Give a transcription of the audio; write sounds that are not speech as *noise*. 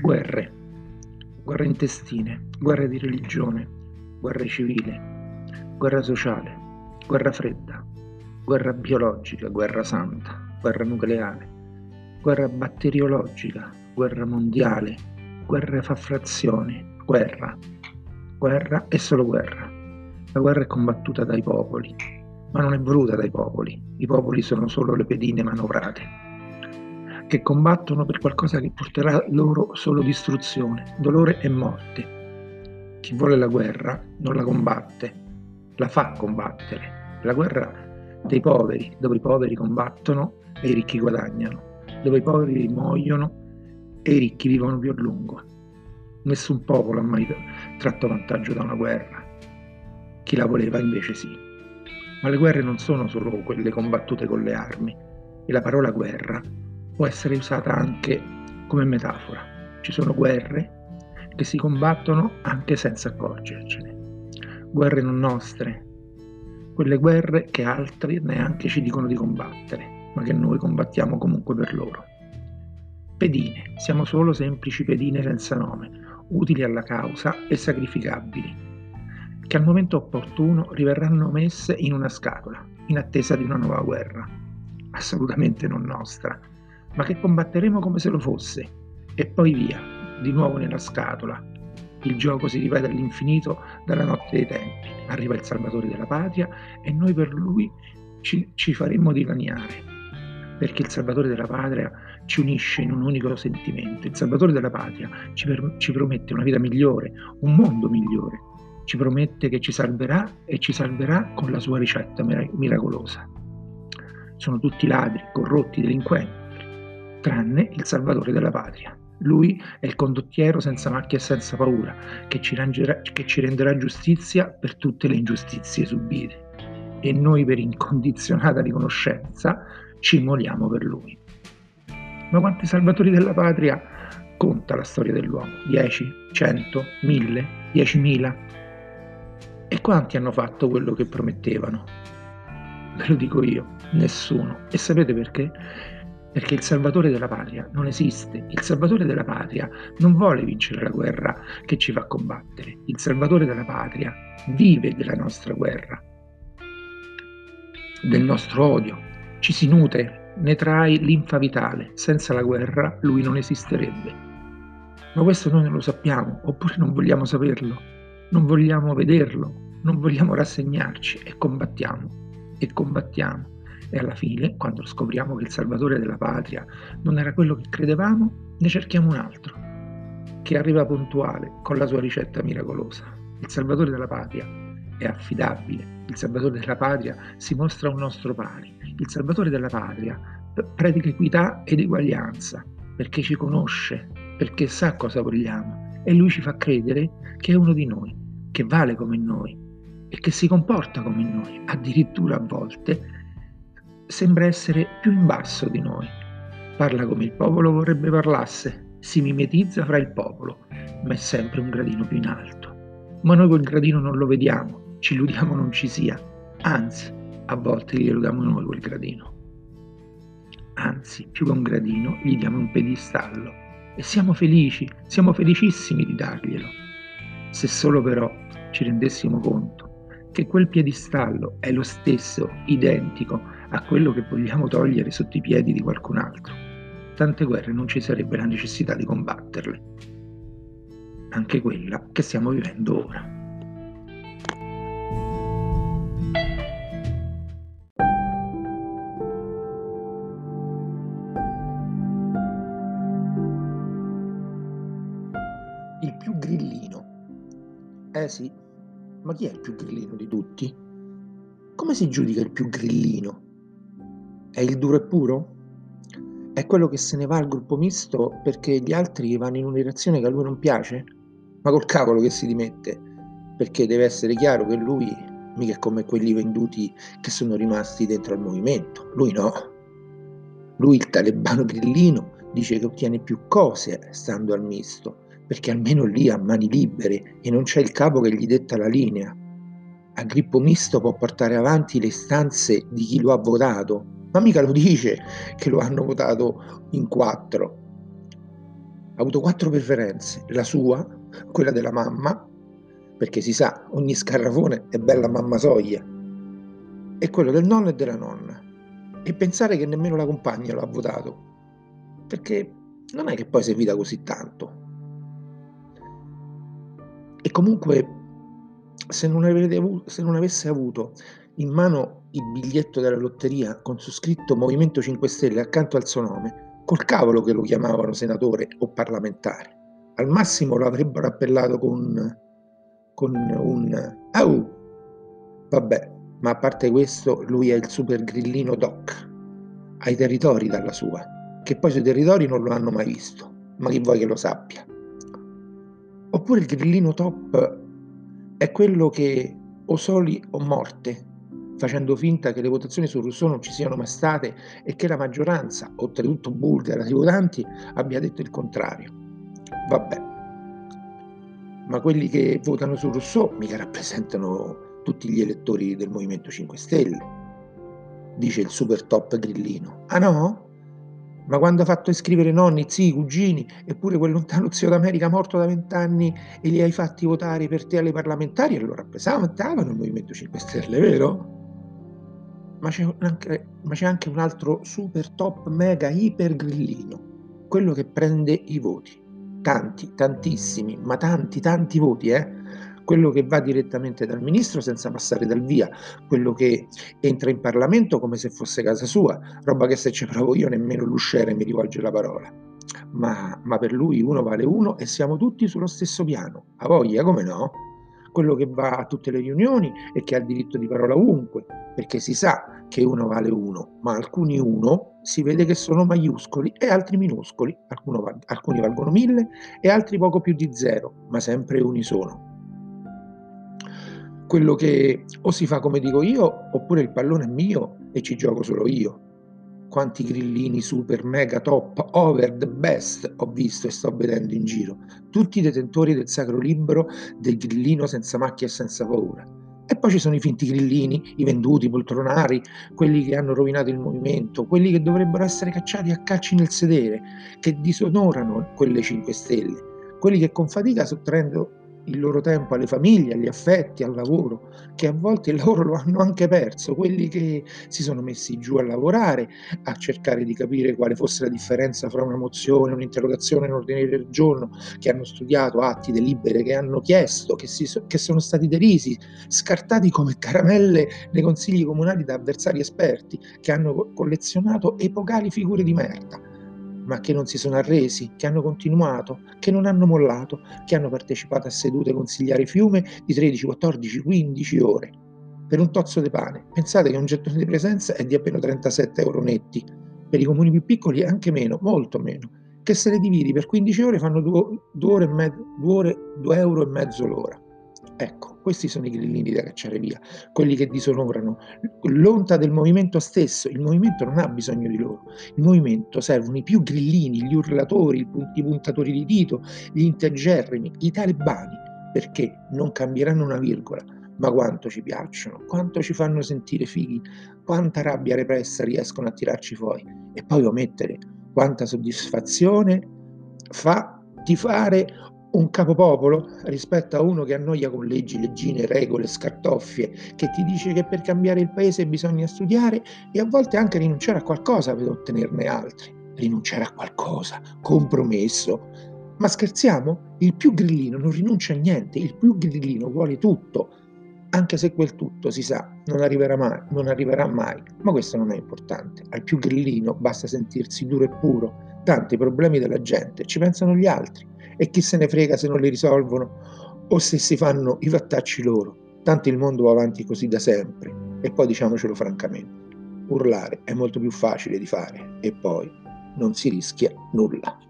Guerre, guerre intestine, guerre di religione, guerra civile, guerra sociale, guerra fredda, guerra biologica, guerra santa, guerra nucleare, guerra batteriologica, guerra mondiale, guerra fa frazioni, guerra, guerra e solo guerra. La guerra è combattuta dai popoli, ma non è voluta dai popoli. I popoli sono solo le pedine manovrate che combattono per qualcosa che porterà loro solo distruzione, dolore e morte. Chi vuole la guerra non la combatte, la fa combattere. La guerra dei poveri, dove i poveri combattono e i ricchi guadagnano, dove i poveri muoiono e i ricchi vivono più a lungo. Nessun popolo ha mai tratto vantaggio da una guerra. Chi la voleva invece sì. Ma le guerre non sono solo quelle combattute con le armi e la parola guerra può essere usata anche come metafora. Ci sono guerre che si combattono anche senza accorgercene. Guerre non nostre, quelle guerre che altri neanche ci dicono di combattere, ma che noi combattiamo comunque per loro. Pedine, siamo solo semplici pedine senza nome, utili alla causa e sacrificabili, che al momento opportuno riverranno messe in una scatola, in attesa di una nuova guerra, assolutamente non nostra, ma che combatteremo come se lo fosse. E poi via, di nuovo nella scatola. Il gioco si ripete all'infinito dalla notte dei tempi. Arriva il Salvatore della Patria e noi per lui ci, ci faremo dilaniare. Perché il Salvatore della Patria ci unisce in un unico sentimento. Il Salvatore della Patria ci, per, ci promette una vita migliore, un mondo migliore. Ci promette che ci salverà e ci salverà con la sua ricetta miracolosa. Sono tutti ladri, corrotti, delinquenti tranne il Salvatore della Patria. Lui è il condottiero senza macchia e senza paura, che ci, rangerà, che ci renderà giustizia per tutte le ingiustizie subite. E noi per incondizionata riconoscenza ci moliamo per lui. Ma quanti salvatori della patria conta la storia dell'uomo? 10, 100, 1000, 10.000? E quanti hanno fatto quello che promettevano? Ve lo dico io, nessuno. E sapete perché? Perché il salvatore della patria non esiste. Il salvatore della patria non vuole vincere la guerra che ci fa combattere. Il salvatore della patria vive della nostra guerra, del nostro odio, ci si nutre, ne trae linfa vitale. Senza la guerra lui non esisterebbe. Ma questo noi non lo sappiamo, oppure non vogliamo saperlo, non vogliamo vederlo, non vogliamo rassegnarci e combattiamo e combattiamo e alla fine, quando scopriamo che il salvatore della patria non era quello che credevamo, ne cerchiamo un altro, che arriva puntuale con la sua ricetta miracolosa. Il salvatore della patria è affidabile, il salvatore della patria si mostra un nostro pari, il salvatore della patria predica equità ed eguaglianza, perché ci conosce, perché sa cosa vogliamo. E lui ci fa credere che è uno di noi, che vale come noi e che si comporta come noi, addirittura a volte sembra essere più in basso di noi. Parla come il popolo vorrebbe parlasse, si mimetizza fra il popolo, ma è sempre un gradino più in alto. Ma noi quel gradino non lo vediamo, ci illudiamo non ci sia, anzi, a volte glielo diamo noi quel gradino. Anzi, più che un gradino, gli diamo un pedistallo e siamo felici, siamo felicissimi di darglielo. Se solo però ci rendessimo conto che quel piedistallo è lo stesso, identico a quello che vogliamo togliere sotto i piedi di qualcun altro. Tante guerre non ci sarebbe la necessità di combatterle. Anche quella che stiamo vivendo ora. Il più grillino. Eh sì, ma chi è il più grillino di tutti? Come si giudica il più grillino? È il duro e puro? È quello che se ne va al gruppo misto perché gli altri vanno in una direzione che a lui non piace? Ma col cavolo che si dimette, perché deve essere chiaro che lui mica è come quelli venduti che sono rimasti dentro al movimento. Lui no. Lui, il talebano grillino, dice che ottiene più cose stando al misto, perché almeno lì ha mani libere e non c'è il capo che gli detta la linea. A grippo misto può portare avanti le istanze di chi lo ha votato, ma mica lo dice che lo hanno votato in quattro. Ha avuto quattro preferenze, la sua, quella della mamma, perché si sa, ogni scarrafone è bella mamma soglia, e quello del nonno e della nonna. E pensare che nemmeno la compagna lo ha votato, perché non è che poi si evita così tanto. E comunque, se non, avuto, se non avesse avuto in mano il biglietto della lotteria con su scritto Movimento 5 Stelle accanto al suo nome, col cavolo che lo chiamavano senatore o parlamentare. Al massimo lo avrebbero appellato con, con un Au! Vabbè, ma a parte questo, lui è il super grillino doc. Ha i territori dalla sua, che poi sui territori non lo hanno mai visto, ma chi vuoi che lo sappia. Oppure il grillino top è quello che o soli o morte facendo finta che le votazioni su Rousseau non ci siano mai state e che la maggioranza, oltretutto bulgara di votanti, abbia detto il contrario. Vabbè, ma quelli che votano su Rousseau mica rappresentano tutti gli elettori del Movimento 5 Stelle, dice il super top grillino. Ah no? Ma quando ha fatto iscrivere nonni, zii, cugini, eppure quel lontano *laughs* zio d'America morto da vent'anni e li hai fatti votare per te alle parlamentari, allora rappresentavano il Movimento 5 Stelle, vero? ma c'è, anche, ma c'è anche un altro super top mega iper grillino, quello che prende i voti. Tanti, tantissimi, ma tanti, tanti voti, eh? Quello che va direttamente dal ministro senza passare dal via, quello che entra in Parlamento come se fosse casa sua, roba che se ci provo io nemmeno l'usciere mi rivolge la parola. Ma, ma per lui uno vale uno e siamo tutti sullo stesso piano. A voglia, come no? quello che va a tutte le riunioni e che ha il diritto di parola ovunque, perché si sa che uno vale uno, ma alcuni uno si vede che sono maiuscoli e altri minuscoli, alcuni valgono mille e altri poco più di zero, ma sempre unisono. Quello che o si fa come dico io, oppure il pallone è mio e ci gioco solo io quanti grillini super mega top over the best ho visto e sto vedendo in giro, tutti i detentori del sacro libro del grillino senza macchia e senza paura. E poi ci sono i finti grillini, i venduti, i poltronari, quelli che hanno rovinato il movimento, quelli che dovrebbero essere cacciati a calci nel sedere, che disonorano quelle 5 stelle, quelli che con fatica sottraendo il loro tempo alle famiglie, agli affetti, al lavoro, che a volte *laughs* il lavoro lo hanno anche perso, quelli che si sono messi giù a lavorare, a cercare di capire quale fosse la differenza fra una mozione, un'interrogazione, un ordine del giorno, che hanno studiato atti delibere, che hanno chiesto, che, si, che sono stati derisi, scartati come caramelle nei consigli comunali da avversari esperti, che hanno collezionato epocali figure di merda ma che non si sono arresi, che hanno continuato, che non hanno mollato, che hanno partecipato a sedute consigliari fiume di 13, 14, 15 ore. Per un tozzo di pane, pensate che un gettone di presenza è di appena 37 euro netti, per i comuni più piccoli anche meno, molto meno, che se le dividi per 15 ore fanno 2, ore, e mezzo, 2, ore, 2 euro e mezzo l'ora. Ecco, questi sono i grillini da cacciare via, quelli che disonorano. L'onta del movimento stesso. Il movimento non ha bisogno di loro, il movimento servono i più grillini, gli urlatori, i puntatori di dito, gli integerrimi, i talebani, perché non cambieranno una virgola, ma quanto ci piacciono, quanto ci fanno sentire fighi, quanta rabbia repressa riescono a tirarci fuori. E poi omettere quanta soddisfazione fa di fare un capopopolo rispetto a uno che annoia con leggi, leggine, regole, scartoffie, che ti dice che per cambiare il paese bisogna studiare e a volte anche rinunciare a qualcosa per ottenerne altri. Rinunciare a qualcosa, compromesso. Ma scherziamo? Il più grillino non rinuncia a niente, il più grillino vuole tutto, anche se quel tutto si sa non arriverà mai, non arriverà mai, ma questo non è importante. Al più grillino basta sentirsi duro e puro, tanto i problemi della gente ci pensano gli altri e chi se ne frega se non li risolvono o se si fanno i fattacci loro. Tanto il mondo va avanti così da sempre. E poi diciamocelo francamente, urlare è molto più facile di fare e poi non si rischia nulla.